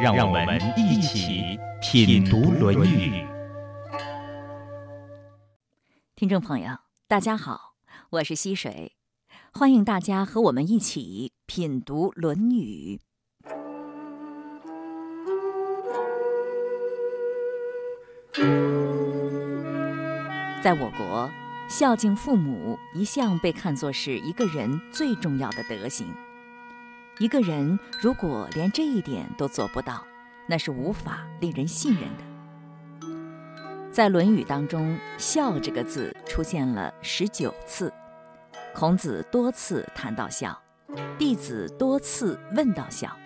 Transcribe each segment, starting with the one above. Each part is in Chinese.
让我们一起品读《论语》。听众朋友，大家好，我是溪水，欢迎大家和我们一起品读《论语》。在我国，孝敬父母一向被看作是一个人最重要的德行。一个人如果连这一点都做不到，那是无法令人信任的。在《论语》当中，“孝”这个字出现了十九次，孔子多次谈到孝，弟子多次问到孝。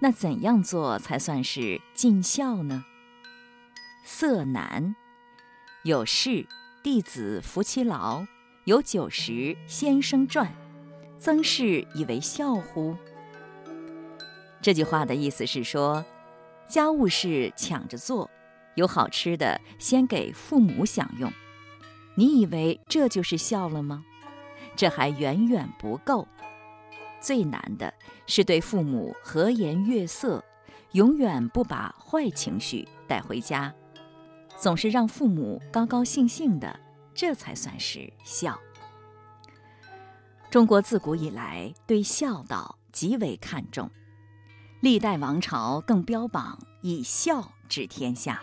那怎样做才算是尽孝呢？色难，有事，弟子服其劳；有酒食，先生传。曾氏以为孝乎？这句话的意思是说，家务事抢着做，有好吃的先给父母享用。你以为这就是孝了吗？这还远远不够。最难的是对父母和颜悦色，永远不把坏情绪带回家，总是让父母高高兴兴的，这才算是孝。中国自古以来对孝道极为看重，历代王朝更标榜以孝治天下。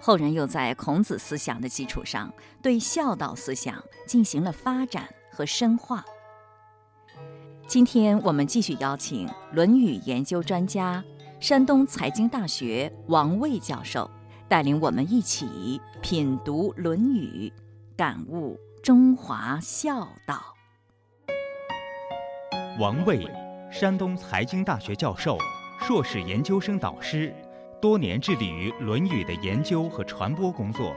后人又在孔子思想的基础上，对孝道思想进行了发展和深化。今天我们继续邀请《论语》研究专家、山东财经大学王卫教授，带领我们一起品读《论语》，感悟中华孝道。王卫，山东财经大学教授、硕士研究生导师，多年致力于《论语》的研究和传播工作，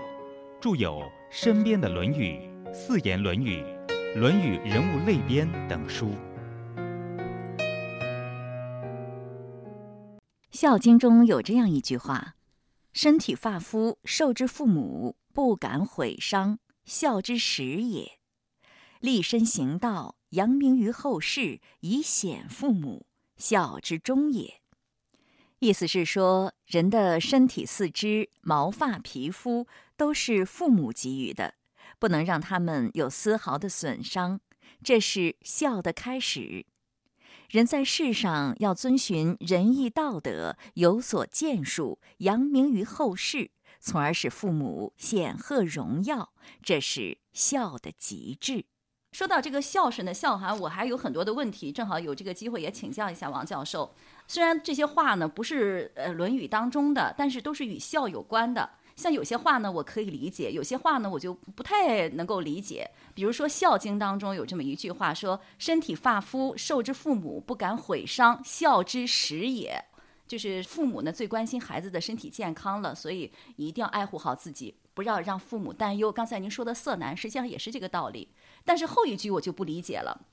著有《身边的论语》《四言论语》《论语人物类编》等书。《孝经》中有这样一句话：“身体发肤，受之父母，不敢毁伤，孝之始也；立身行道。”扬名于后世，以显父母，孝之终也。意思是说，人的身体、四肢、毛发、皮肤都是父母给予的，不能让他们有丝毫的损伤，这是孝的开始。人在世上要遵循仁义道德，有所建树，扬名于后世，从而使父母显赫荣耀，这是孝的极致。说到这个孝顺的孝哈，我还有很多的问题，正好有这个机会也请教一下王教授。虽然这些话呢不是呃《论语》当中的，但是都是与孝有关的。像有些话呢我可以理解，有些话呢我就不太能够理解。比如说《孝经》当中有这么一句话，说“身体发肤，受之父母，不敢毁伤，孝之始也”。就是父母呢最关心孩子的身体健康了，所以一定要爱护好自己，不要让父母担忧。刚才您说的色难，实际上也是这个道理。但是后一句我就不理解了，“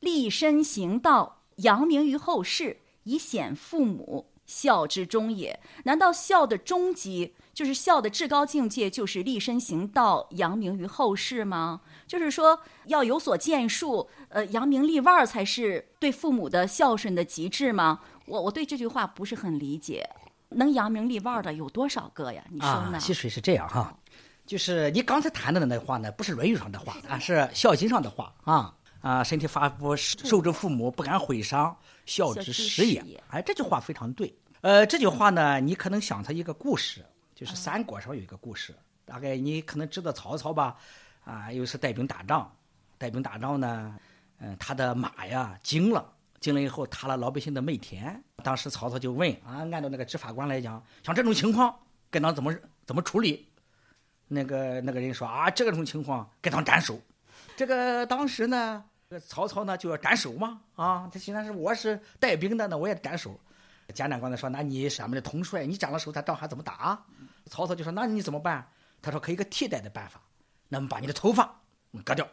立身行道，扬名于后世，以显父母，孝之终也。”难道孝的终极就是孝的至高境界，就是立身行道，扬名于后世吗？就是说要有所建树，呃，扬名立万才是对父母的孝顺的极致吗？我我对这句话不是很理解。能扬名立万的有多少个呀？你说呢？溪水是这样哈。就是你刚才谈的那话呢，不是《论语》上的话啊，是《孝经》上的话啊啊！身体发肤，受之父母，不敢毁伤，孝之始也。哎，这句话非常对。呃，这句话呢，你可能想它一个故事，就是三国上有一个故事，大概你可能知道曹操吧？啊，有一次带兵打仗，带兵打仗呢，嗯，他的马呀惊了，惊了以后塌了老百姓的麦田。当时曹操就问啊，按照那个执法官来讲，像这种情况该当怎么怎么处理？那个那个人说啊，这种情况该当斩首。这个当时呢，曹操呢就要斩首嘛啊，他现在是我是带兵的，那我也斩首。简单刚才说，那你是俺们的统帅，你斩了首，他仗还怎么打？曹操就说，那你怎么办？他说可以个替代的办法，那么把你的头发割掉。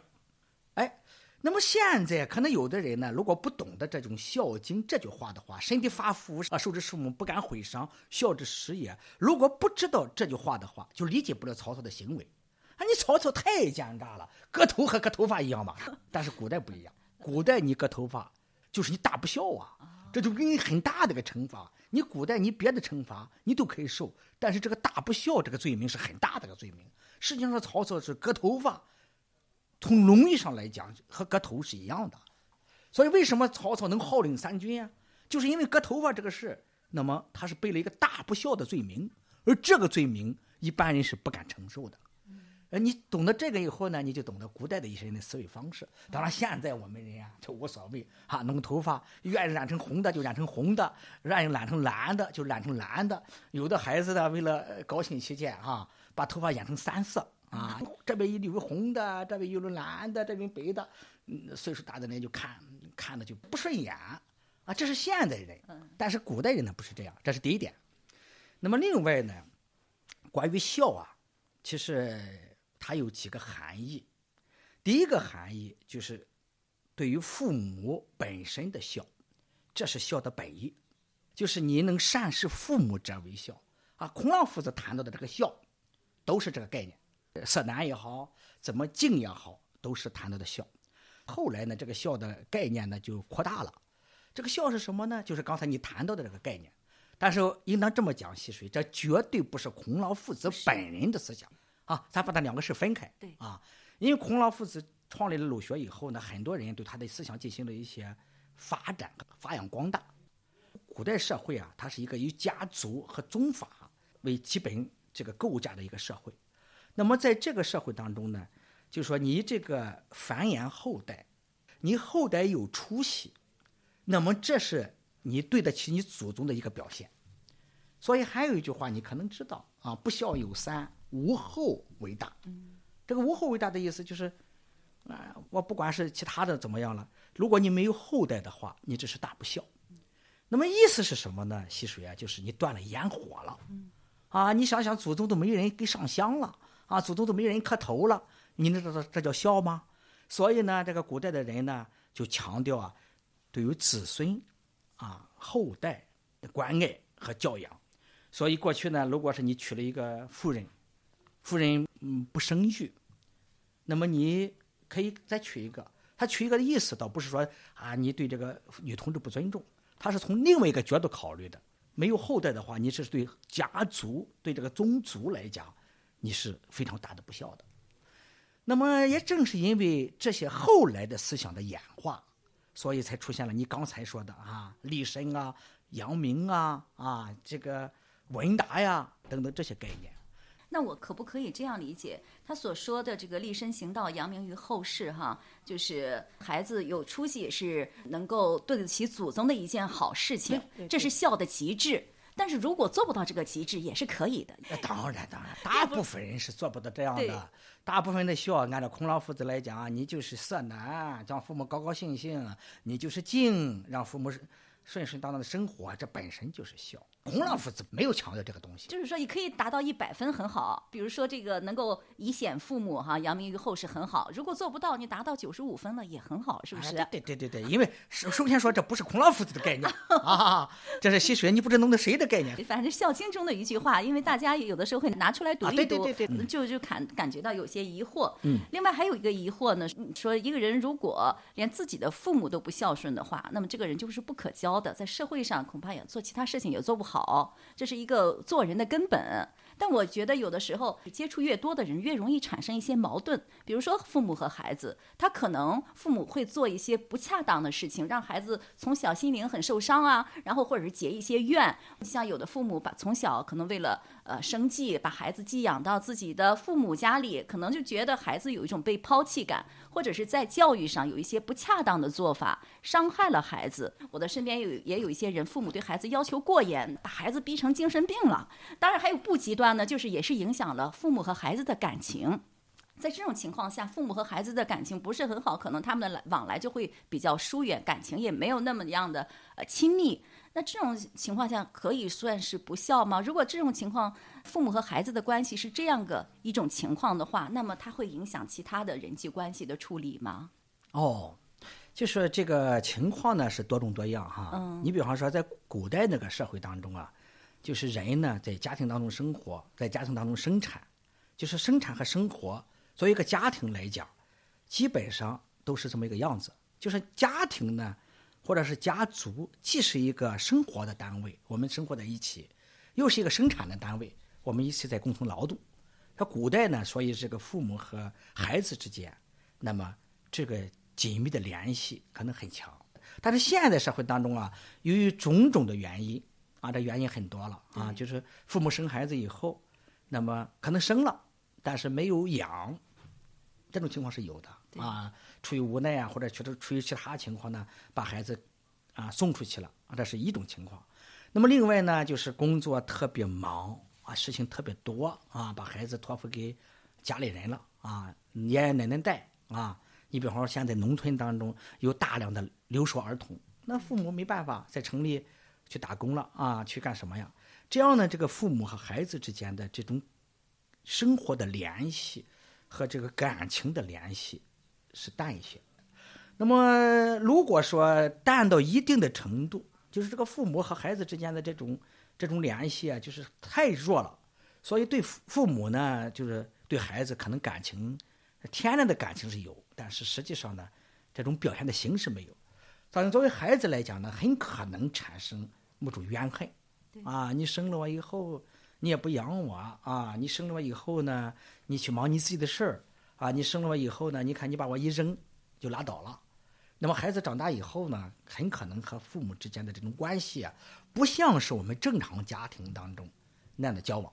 那么现在可能有的人呢，如果不懂得这种《孝经》这句话的话，身体发肤啊，受之父母，不敢毁伤，孝之始也。如果不知道这句话的话，就理解不了曹操的行为。啊，你曹操太奸诈了，割头和割头发一样嘛。但是古代不一样，古代你割头发就是你大不孝啊，这就给你很大的个惩罚。你古代你别的惩罚你都可以受，但是这个大不孝这个罪名是很大的个罪名。实际上曹操是割头发，从荣誉上来讲和割头是一样的。所以为什么曹操能号令三军啊？就是因为割头发这个事，那么他是背了一个大不孝的罪名，而这个罪名一般人是不敢承受的。呃，你懂得这个以后呢，你就懂得古代的一些人的思维方式。当然，现在我们人啊，就无所谓啊，弄头发愿意染成红的就染成红的，愿意染成蓝的就染成蓝的。有的孩子呢，为了高兴起见啊，把头发染成三色啊，这边一缕红的，这边一缕蓝的，这边白的。嗯，岁数大的人就看看的就不顺眼啊。这是现代人，但是古代人呢不是这样，这是第一点。那么另外呢，关于孝啊，其实。它有几个含义，第一个含义就是对于父母本身的孝，这是孝的本意，就是你能善事父母者为孝啊。孔老夫子谈到的这个孝，都是这个概念，色难也好，怎么静也好，都是谈到的孝。后来呢，这个孝的概念呢就扩大了，这个孝是什么呢？就是刚才你谈到的这个概念，但是应当这么讲，溪水，这绝对不是孔老夫子本人的思想。啊，咱把它两个事分开。对啊，因为孔老夫子创立了儒学以后呢，很多人对他的思想进行了一些发展、发扬光大。古代社会啊，它是一个以家族和宗法为基本这个构架的一个社会。那么在这个社会当中呢，就说你这个繁衍后代，你后代有出息，那么这是你对得起你祖宗的一个表现。所以还有一句话，你可能知道啊，不孝有三。无后为大，这个无后为大的意思就是，啊，我不管是其他的怎么样了，如果你没有后代的话，你这是大不孝。那么意思是什么呢？溪水啊，就是你断了烟火了，啊，你想想祖宗都没人给上香了，啊，祖宗都没人磕头了，你知道这叫孝吗？所以呢，这个古代的人呢，就强调啊，对于子孙，啊，后代的关爱和教养。所以过去呢，如果是你娶了一个妇人，夫人嗯不生育，那么你可以再娶一个。他娶一个的意思倒不是说啊你对这个女同志不尊重，他是从另外一个角度考虑的。没有后代的话，你是对家族对这个宗族来讲，你是非常大的不孝的。那么也正是因为这些后来的思想的演化，所以才出现了你刚才说的啊立身啊、扬名啊、啊这个文达呀等等这些概念。那我可不可以这样理解，他所说的这个立身行道、扬名于后世，哈，就是孩子有出息也是能够对得起祖宗的一件好事情，这是孝的极致。但是如果做不到这个极致，也是可以的。当然，当然，大部分人是做不到这样的。大部分的孝，按照孔老夫子来讲，你就是色难，让父母高高兴兴；你就是静，让父母顺顺当当的生活，这本身就是孝。孔老夫子没有强调这个东西，就是说你可以达到一百分很好，比如说这个能够以显父母哈，扬名于后世很好。如果做不到，你达到九十五分了也很好，是不是？对对对对，因为首首先说这不是孔老夫子的概念 啊，这是溪水，你不知弄的谁的概念？反正《孝经》中的一句话，因为大家有的时候会拿出来读一读，对对对对，就就感感觉到有些疑惑。嗯，另外还有一个疑惑呢，说一个人如果连自己的父母都不孝顺的话，那么这个人就是不可交的，在社会上恐怕也做其他事情也做不好，好这是。一个做人的根本，但我觉得有的时候接触越多的人，越容易产生一些矛盾。比如说父母和孩子，他可能父母会做一些不恰当的事情，让孩子从小心灵很受伤啊，然后或者是结一些怨。像有的父母把从小可能为了呃生计，把孩子寄养到自己的父母家里，可能就觉得孩子有一种被抛弃感，或者是在教育上有一些不恰当的做法，伤害了孩子。我的身边有也有一些人，父母对孩子要求过严，把孩子逼成精神病了。当然还有不极端呢，就是也是影响了父母和孩子的感情。在这种情况下，父母和孩子的感情不是很好，可能他们的来往来就会比较疏远，感情也没有那么样的呃亲密。那这种情况下可以算是不孝吗？如果这种情况，父母和孩子的关系是这样个一种情况的话，那么它会影响其他的人际关系的处理吗？哦，就是这个情况呢是多种多样哈。嗯你比方说在古代那个社会当中啊，就是人呢在家庭当中生活，在家庭当中生产，就是生产和生活，作为一个家庭来讲，基本上都是这么一个样子。就是家庭呢，或者是家族，既是一个生活的单位，我们生活在一起，又是一个生产的单位，我们一起在共同劳动。那古代呢，所以这个父母和孩子之间，那么这个紧密的联系可能很强。但是现在社会当中啊，由于种种的原因啊，这原因很多了啊，就是父母生孩子以后，那么可能生了，但是没有养，这种情况是有的啊。出于无奈啊，或者确实出于其他情况呢，把孩子啊送出去了啊，这是一种情况。那么另外呢，就是工作特别忙啊，事情特别多啊，把孩子托付给家里人了啊，爷爷奶奶带啊。你比方说，现在农村当中有大量的留守儿童，那父母没办法在城里去打工了啊，去干什么呀？这样呢，这个父母和孩子之间的这种生活的联系和这个感情的联系是淡一些。那么，如果说淡到一定的程度，就是这个父母和孩子之间的这种这种联系啊，就是太弱了，所以对父父母呢，就是对孩子可能感情天然的感情是有，但是实际上呢，这种表现的形式没有。但是作为孩子来讲呢，很可能产生某种怨恨。啊，你生了我以后，你也不养我啊！你生了我以后呢，你去忙你自己的事儿啊！你生了我以后呢，你看你把我一扔就拉倒了。那么孩子长大以后呢，很可能和父母之间的这种关系啊，不像是我们正常家庭当中那样的交往。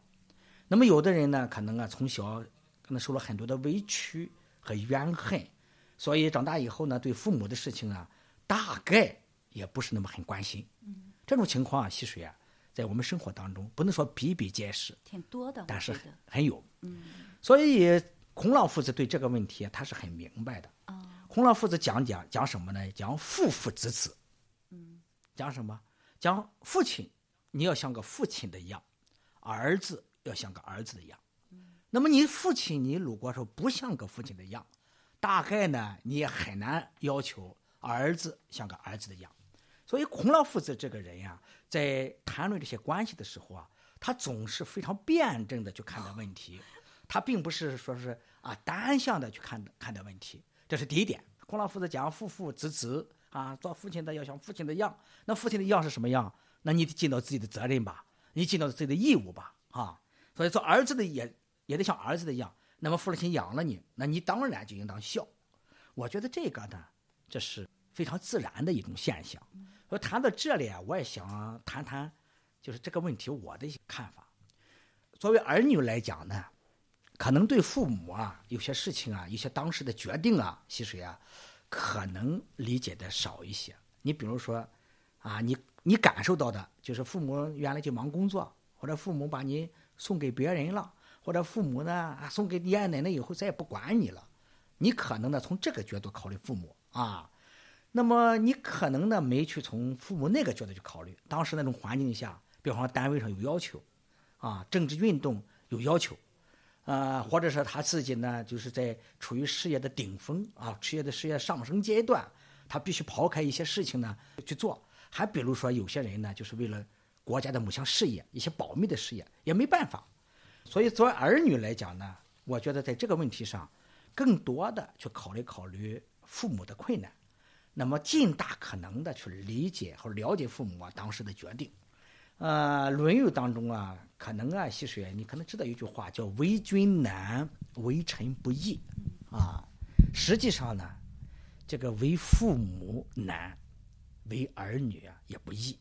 那么有的人呢，可能啊从小可能受了很多的委屈和怨恨，所以长大以后呢，对父母的事情啊，大概也不是那么很关心。这种情况啊，溪水啊，在我们生活当中不能说比比皆是，挺多的，但是很有。所以孔老夫子对这个问题啊他是很明白的。孔老夫子讲讲讲什么呢？讲父父子子。讲什么？讲父亲，你要像个父亲的一样，儿子要像个儿子的样。那么你父亲，你如果说不像个父亲的样，大概呢，你也很难要求儿子像个儿子的样。所以孔老夫子这个人呀、在谈论这些关系的时候啊，他总是非常辩证的去看待问题，他并不是说是啊单向的去看看待问题，这是第一点。孔老夫子讲父父子子啊，做父亲的要像父亲的样，那父亲的样是什么样？那你得尽到自己的责任吧，你尽到自己的义务吧，啊，所以做儿子的也也得像儿子的样。那么父亲养了你，那你当然就应当孝。我觉得这个呢，这是非常自然的一种现象。所以谈到这里啊，我也想谈谈，就是这个问题我的一些看法。作为儿女来讲呢，可能对父母啊有些事情啊，有些当时的决定啊，溪水啊，可能理解的少一些。你比如说啊，你你感受到的就是父母原来就忙工作，或者父母把你送给别人了，或者父母呢啊送给爷爷奶奶以后再也不管你了，你可能呢从这个角度考虑父母啊。那么你可能呢没去从父母那个角度去考虑，当时那种环境下，比方说单位上有要求，啊，政治运动有要求，啊，或者是他自己呢就是在处于事业的顶峰啊，事业的事业上升阶段，他必须抛开一些事情呢去做。还比如说有些人呢，就是为了国家的某项事业，一些保密的事业也没办法。所以作为儿女来讲呢，我觉得在这个问题上，更多的去考虑考虑父母的困难。那么尽大可能的去理解和了解父母啊当时的决定。呃，《论语》当中啊，可能啊，溪水，你可能知道一句话叫“为君难，为臣不易”，啊，实际上呢，这个为父母难，为儿女啊也不易。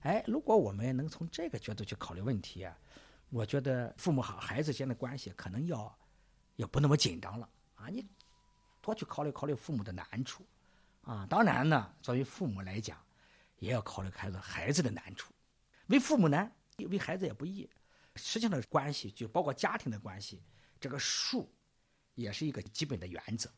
哎，如果我们能从这个角度去考虑问题啊，我觉得父母和孩子间的关系可能要要不那么紧张了啊。你多去考虑考虑父母的难处。啊，当然呢，作为父母来讲，也要考虑孩子孩子的难处。为父母难，为孩子也不易。实际上的关系，就包括家庭的关系，这个树也是一个基本的原则，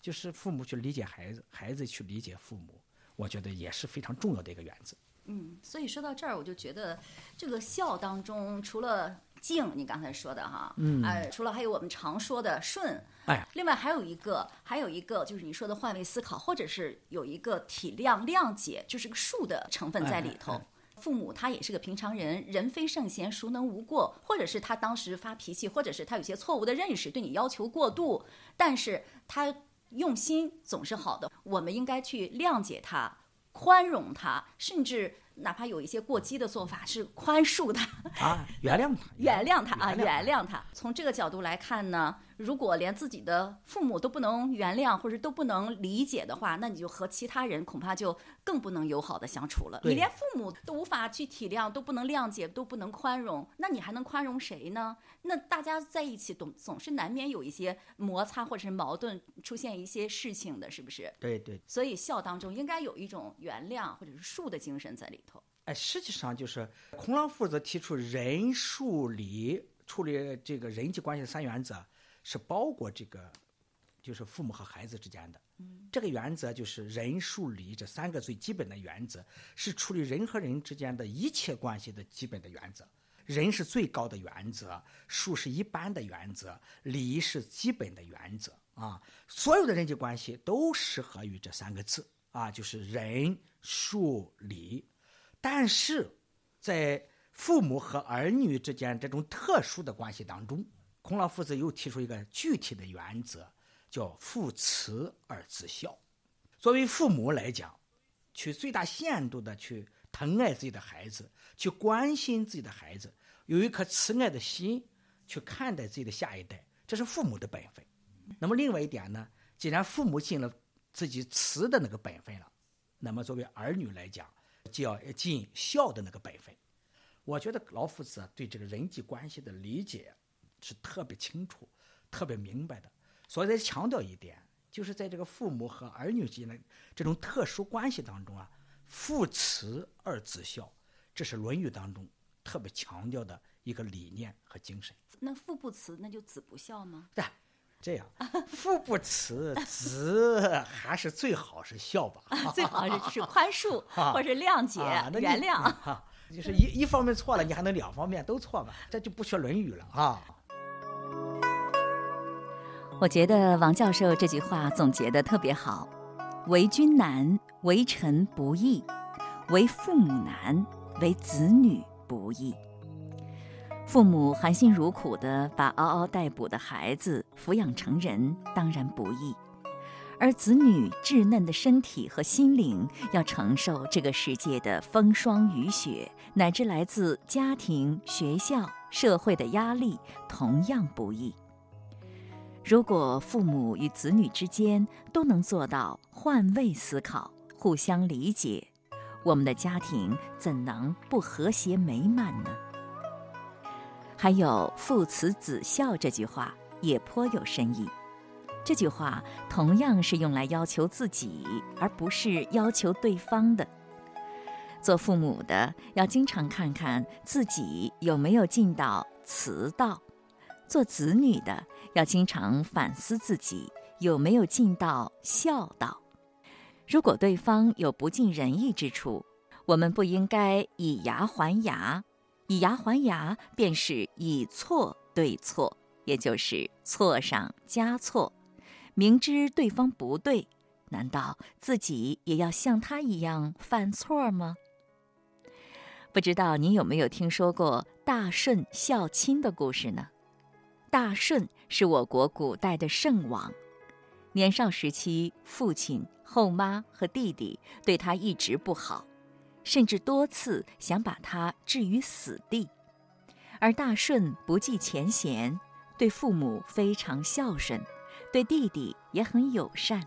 就是父母去理解孩子，孩子去理解父母，我觉得也是非常重要的一个原则。嗯，所以说到这儿，我就觉得这个孝当中，除了敬，你刚才说的哈，嗯，呃，除了还有我们常说的顺，哎，另外还有一个，还有一个就是你说的换位思考，或者是有一个体谅、谅解，就是个术的成分在里头。父母他也是个平常人，人非圣贤，孰能无过？或者是他当时发脾气，或者是他有些错误的认识，对你要求过度，但是他用心总是好的。我们应该去谅解他，宽容他，甚至。哪怕有一些过激的做法，是宽恕他啊，原谅他，原谅 他啊，原谅他。从这个角度来看呢。如果连自己的父母都不能原谅或者都不能理解的话，那你就和其他人恐怕就更不能友好的相处了。你连父母都无法去体谅，都不能谅解，都不能宽容，那你还能宽容谁呢？那大家在一起总总是难免有一些摩擦或者是矛盾，出现一些事情的，是不是？对对。所以孝当中应该有一种原谅或者是恕的精神在里头。哎，实际上就是孔老夫子提出仁恕礼处理这个人际关系的三原则。是包括这个，就是父母和孩子之间的，这个原则就是人、数礼这三个最基本的原则，是处理人和人之间的一切关系的基本的原则。人是最高的原则，数是一般的原则，礼是基本的原则啊。所有的人际关系都适合于这三个字啊，就是人、数礼。但是在父母和儿女之间这种特殊的关系当中。孔老夫子又提出一个具体的原则，叫“父慈而子孝”。作为父母来讲，去最大限度的去疼爱自己的孩子，去关心自己的孩子，有一颗慈爱的心去看待自己的下一代，这是父母的本分。那么另外一点呢，既然父母尽了自己慈的那个本分了，那么作为儿女来讲，就要尽孝的那个本分。我觉得老夫子对这个人际关系的理解。是特别清楚、特别明白的，所以再强调一点，就是在这个父母和儿女之间的这种特殊关系当中啊，“父慈而子孝”，这是《论语》当中特别强调的一个理念和精神。那父不慈，那就子不孝吗？对，这样，父不慈，子还是最好是孝吧？最好是是宽恕，或者是谅解、原谅。就是一一方面错了，你还能两方面都错吧？这就不学《论语》了啊。我觉得王教授这句话总结的特别好：为君难，为臣不易；为父母难，为子女不易。父母含辛茹苦地把嗷嗷待哺的孩子抚养成人，当然不易；而子女稚嫩的身体和心灵要承受这个世界的风霜雨雪，乃至来自家庭、学校、社会的压力，同样不易。如果父母与子女之间都能做到换位思考、互相理解，我们的家庭怎能不和谐美满呢？还有“父慈子孝”这句话也颇有深意。这句话同样是用来要求自己，而不是要求对方的。做父母的要经常看看自己有没有尽到慈道。做子女的要经常反思自己有没有尽到孝道。如果对方有不尽人意之处，我们不应该以牙还牙。以牙还牙，便是以错对错，也就是错上加错。明知对方不对，难道自己也要像他一样犯错吗？不知道你有没有听说过大顺孝亲的故事呢？大舜是我国古代的圣王，年少时期，父亲、后妈和弟弟对他一直不好，甚至多次想把他置于死地。而大舜不计前嫌，对父母非常孝顺，对弟弟也很友善。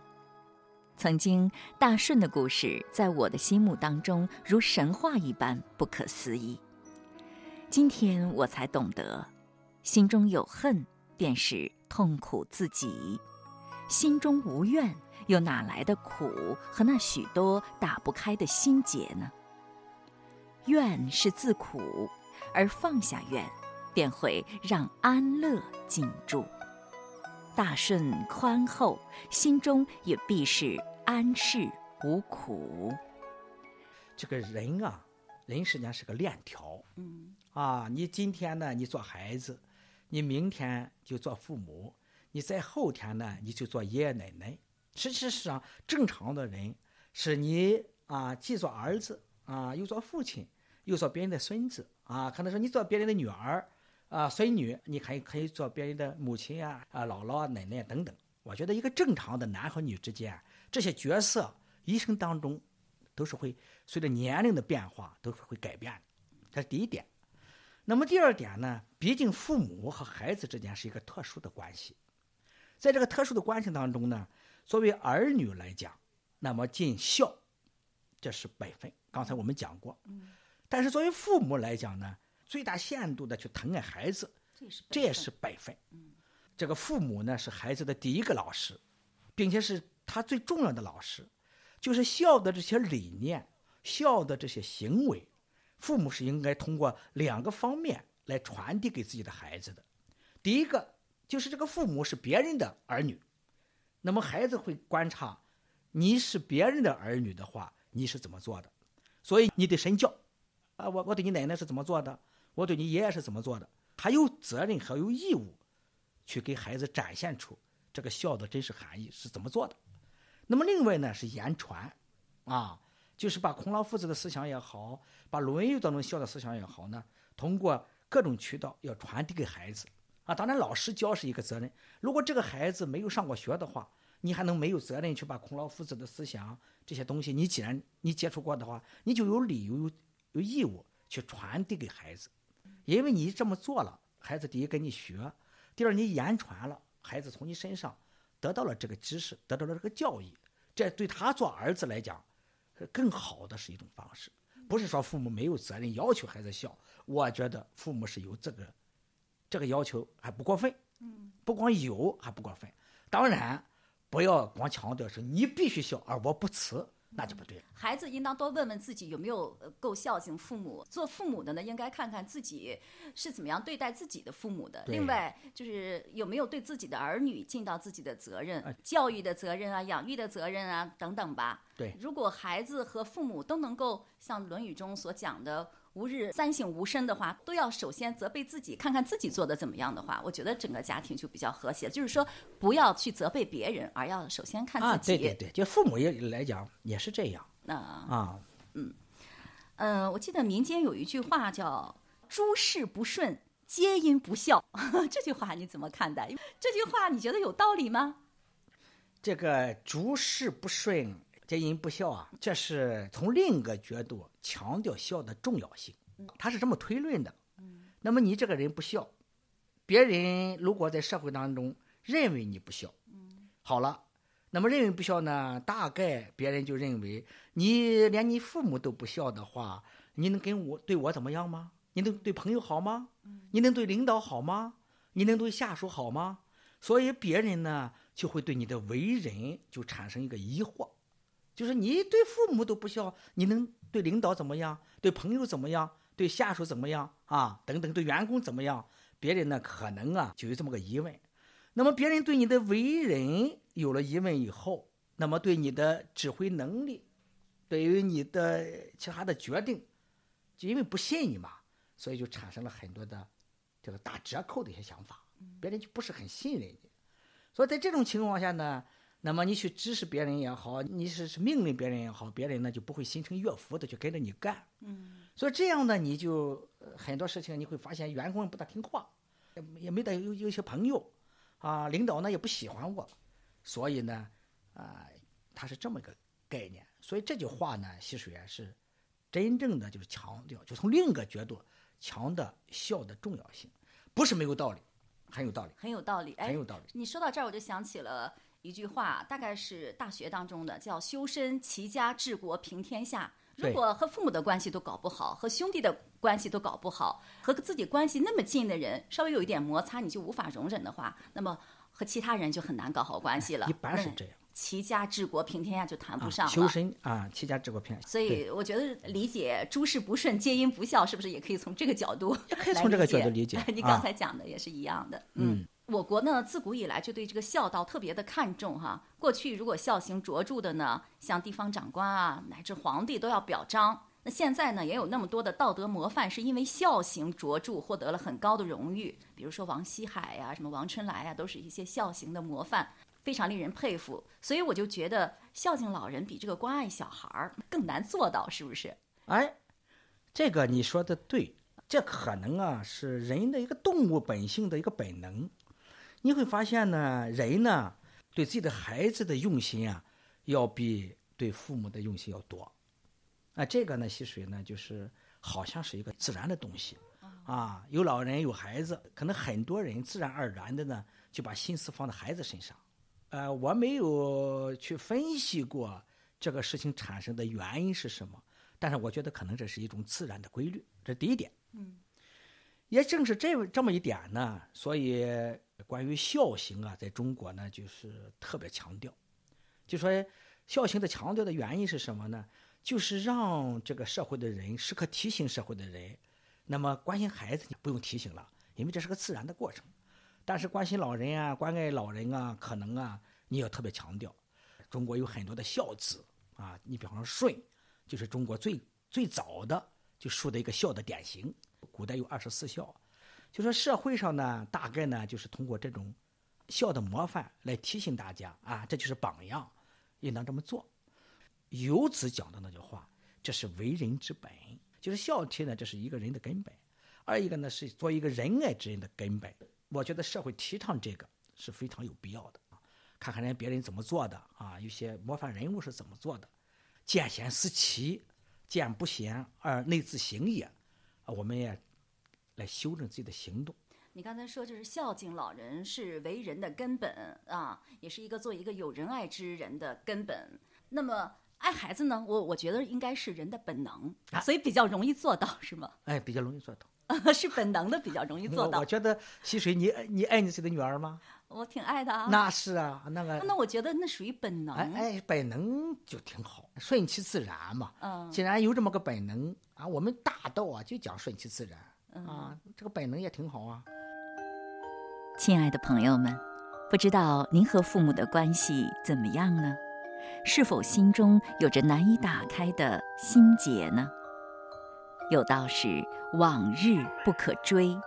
曾经，大舜的故事在我的心目当中如神话一般不可思议。今天我才懂得。心中有恨，便是痛苦自己；心中无怨，又哪来的苦和那许多打不开的心结呢？怨是自苦，而放下怨，便会让安乐进驻。大顺宽厚，心中也必是安适无苦。这个人啊，人实际上是个链条。嗯啊，你今天呢，你做孩子，你明天就做父母，你在后天呢，你就做爷爷奶奶。实际上，正常的人是你啊，既做儿子啊，又做父亲，又做别人的孙子啊，可能说你做别人的女儿啊、孙女，你还可以做别人的母亲啊、啊姥姥、奶奶等等。我觉得一个正常的男和女之间，这些角色一生当中都是会随着年龄的变化都是会改变的，这是第一点。那么第二点呢，毕竟父母和孩子之间是一个特殊的关系，在这个特殊的关系当中呢，作为儿女来讲，那么尽孝，这是本分。刚才我们讲过，但是作为父母来讲呢，最大限度的去疼爱孩子，这也是这也是本分。这个父母呢是孩子的第一个老师，并且是他最重要的老师，就是孝的这些理念、孝的这些行为，父母是应该通过两个方面来传递给自己的孩子的。第一个就是这个父母是别人的儿女，那么孩子会观察你是别人的儿女的话，你是怎么做的，所以你得身教啊，我我对你奶奶是怎么做的，我对你爷爷是怎么做的，还有责任还有义务去给孩子展现出这个孝的真实含义是怎么做的。那么另外呢是言传，啊，就是把孔老夫子的思想也好，把《论语》当中孝的思想也好呢，通过各种渠道要传递给孩子。啊，当然老师教是一个责任，如果这个孩子没有上过学的话，你还能没有责任去把孔老夫子的思想这些东西，你既然你接触过的话，你就有理由有有义务去传递给孩子，因为你这么做了，孩子第一跟你学，第二你言传了，孩子从你身上得到了这个知识，得到了这个教育，这对他做儿子来讲，更好的是一种方式。不是说父母没有责任要求孩子孝，我觉得父母是有这个这个要求还不过分，嗯，不光有还不过分。当然，不要光强调说你必须孝，而我不辞，那就不对了。孩子应当多问问自己有没有呃够孝敬父母。做父母的呢，应该看看自己是怎么样对待自己的父母的。另外，就是有没有对自己的儿女尽到自己的责任，哎教育的责任啊、养育的责任啊等等吧。对如果孩子和父母都能够像《论语》中所讲的“吾日三省吾身”的话，都要首先责备自己，看看自己做的怎么样的话，我觉得整个家庭就比较和谐。就是说，不要去责备别人，而要首先看啊，自己。对对对，就父母也来讲也是这样那啊。嗯呃，我记得民间有一句话叫“诸事不顺，皆因不孝”，这句话你怎么看待？这句话你觉得有道理吗？这个诸事不顺，皆因不孝啊，这是从另一个角度强调孝的重要性。他是这么推论的。那么你这个人不孝，别人如果在社会当中认为你不孝，好了，那么认为不孝呢，大概别人就认为你连你父母都不孝的话，你能跟我对我怎么样吗？你能对朋友好吗？你能对领导好吗？你能对下属好吗？所以别人呢就会对你的为人就产生一个疑惑，就是你对父母都不孝，你能对领导怎么样？对朋友怎么样？对下属怎么样啊？等等，对员工怎么样？别人呢可能啊就有这么个疑问。那么别人对你的为人有了疑问以后，那么对你的指挥能力，对于你的其他的决定，就因为不信你嘛，所以就产生了很多的这个打折扣的一些想法，别人就不是很信任你。所以在这种情况下呢，那么你去指使别人也好，你是是命令别人也好，别人呢就不会心生悦服的去跟着你干。嗯，所以这样呢，你就呃很多事情你会发现员工不大听话，也也没得有有些朋友，啊，领导呢也不喜欢我，所以呢，啊，他是这么一个概念。所以这句话呢，习水源是真正的就是强调，就从另一个角度强调孝的重要性，不是没有道理，很有道理，很有道理。哎，很有道理。你说到这儿，我就想起了一句话，大概是大学当中的，叫“修身齐家治国平天下”。如果和父母的关系都搞不好，和兄弟的关系都搞不好，和自己关系那么近的人稍微有一点摩擦，你就无法容忍的话，那么和其他人就很难搞好关系了。一般是这样。齐家治国平天下就谈不啊上了。修身啊，齐家治国平。所以我觉得理解诸事不顺皆因不孝，是不是也可以从这个角度？也可以从这个角度理解 你啊刚才讲的也是一样的。嗯，我国呢，自古以来就对这个孝道特别的看重哈。过去如果孝行卓著的呢，像地方长官啊，乃至皇帝都要表彰。那现在呢，也有那么多的道德模范，是因为孝行卓著获得了很高的荣誉。比如说王希海呀，什么王春来呀，都是一些孝行的模范，非常令人佩服。所以我就觉得孝敬老人比这个关爱小孩儿更难做到，是不是？哎，这个你说的对，这可能啊是人的一个动物本性的一个本能。你会发现呢，人呢对自己的孩子的用心啊，要比对父母的用心要多。啊，这个呢，溪水呢，就是好像是一个自然的东西，啊，有老人有孩子，可能很多人自然而然的呢，就把心思放在孩子身上。呃，我没有去分析过这个事情产生的原因是什么，但是我觉得可能这是一种自然的规律，这是第一点。嗯，也正是这这么一点呢，所以。关于孝行啊，在中国呢，就是特别强调。就说孝行的强调的原因是什么呢？就是让这个社会的人时刻提醒社会的人，那么关心孩子你不用提醒了，因为这是个自然的过程。但是关心老人啊，关爱老人啊，可能啊，你要特别强调。中国有很多的孝子啊，你比方说舜，就是中国最最早的就树的一个孝的典型。古代有二十四孝。就说社会上呢，大概呢就是通过这种孝的模范来提醒大家啊，这就是榜样，应当这么做。游子讲的那句话，这是为人之本，就是孝悌呢，这是一个人的根本；二一个呢是做一个仁爱之人的根本。我觉得社会提倡这个是非常有必要的啊。看看人别人怎么做的啊，有些模范人物是怎么做的，见贤思齐，见不贤而内自省也啊，我们也。来修正自己的行动。你刚才说，就是孝敬老人是为人的根本啊，也是一个做一个有仁爱之人的根本。那么爱孩子呢？我我觉得应该是人的本能，所以比较容易做到，是吗？哎，比较容易做到。是本能的，比较容易做到。我觉得溪水，你你爱你自己的女儿吗？我挺爱的啊。那是啊，那个。那我觉得那属于本能。哎，本能就挺好，顺其自然嘛。嗯。既然有这么个本能啊，我们大道啊就讲顺其自然。啊，这个本能也挺好啊。亲爱的朋友们，不知道您和父母的关系怎么样呢？是否心中有着难以打开的心结呢？有道是往日不可追，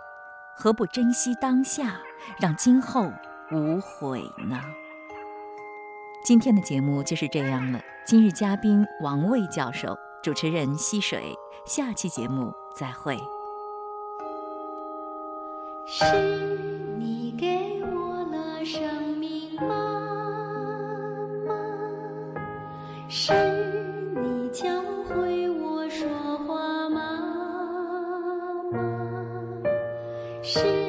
何不珍惜当下，让今后无悔呢？今天的节目就是这样了。今日嘉宾王卫教授，主持人溪水。下期节目再会。是你给我了生命，妈妈。是你教会我说话，妈妈。是。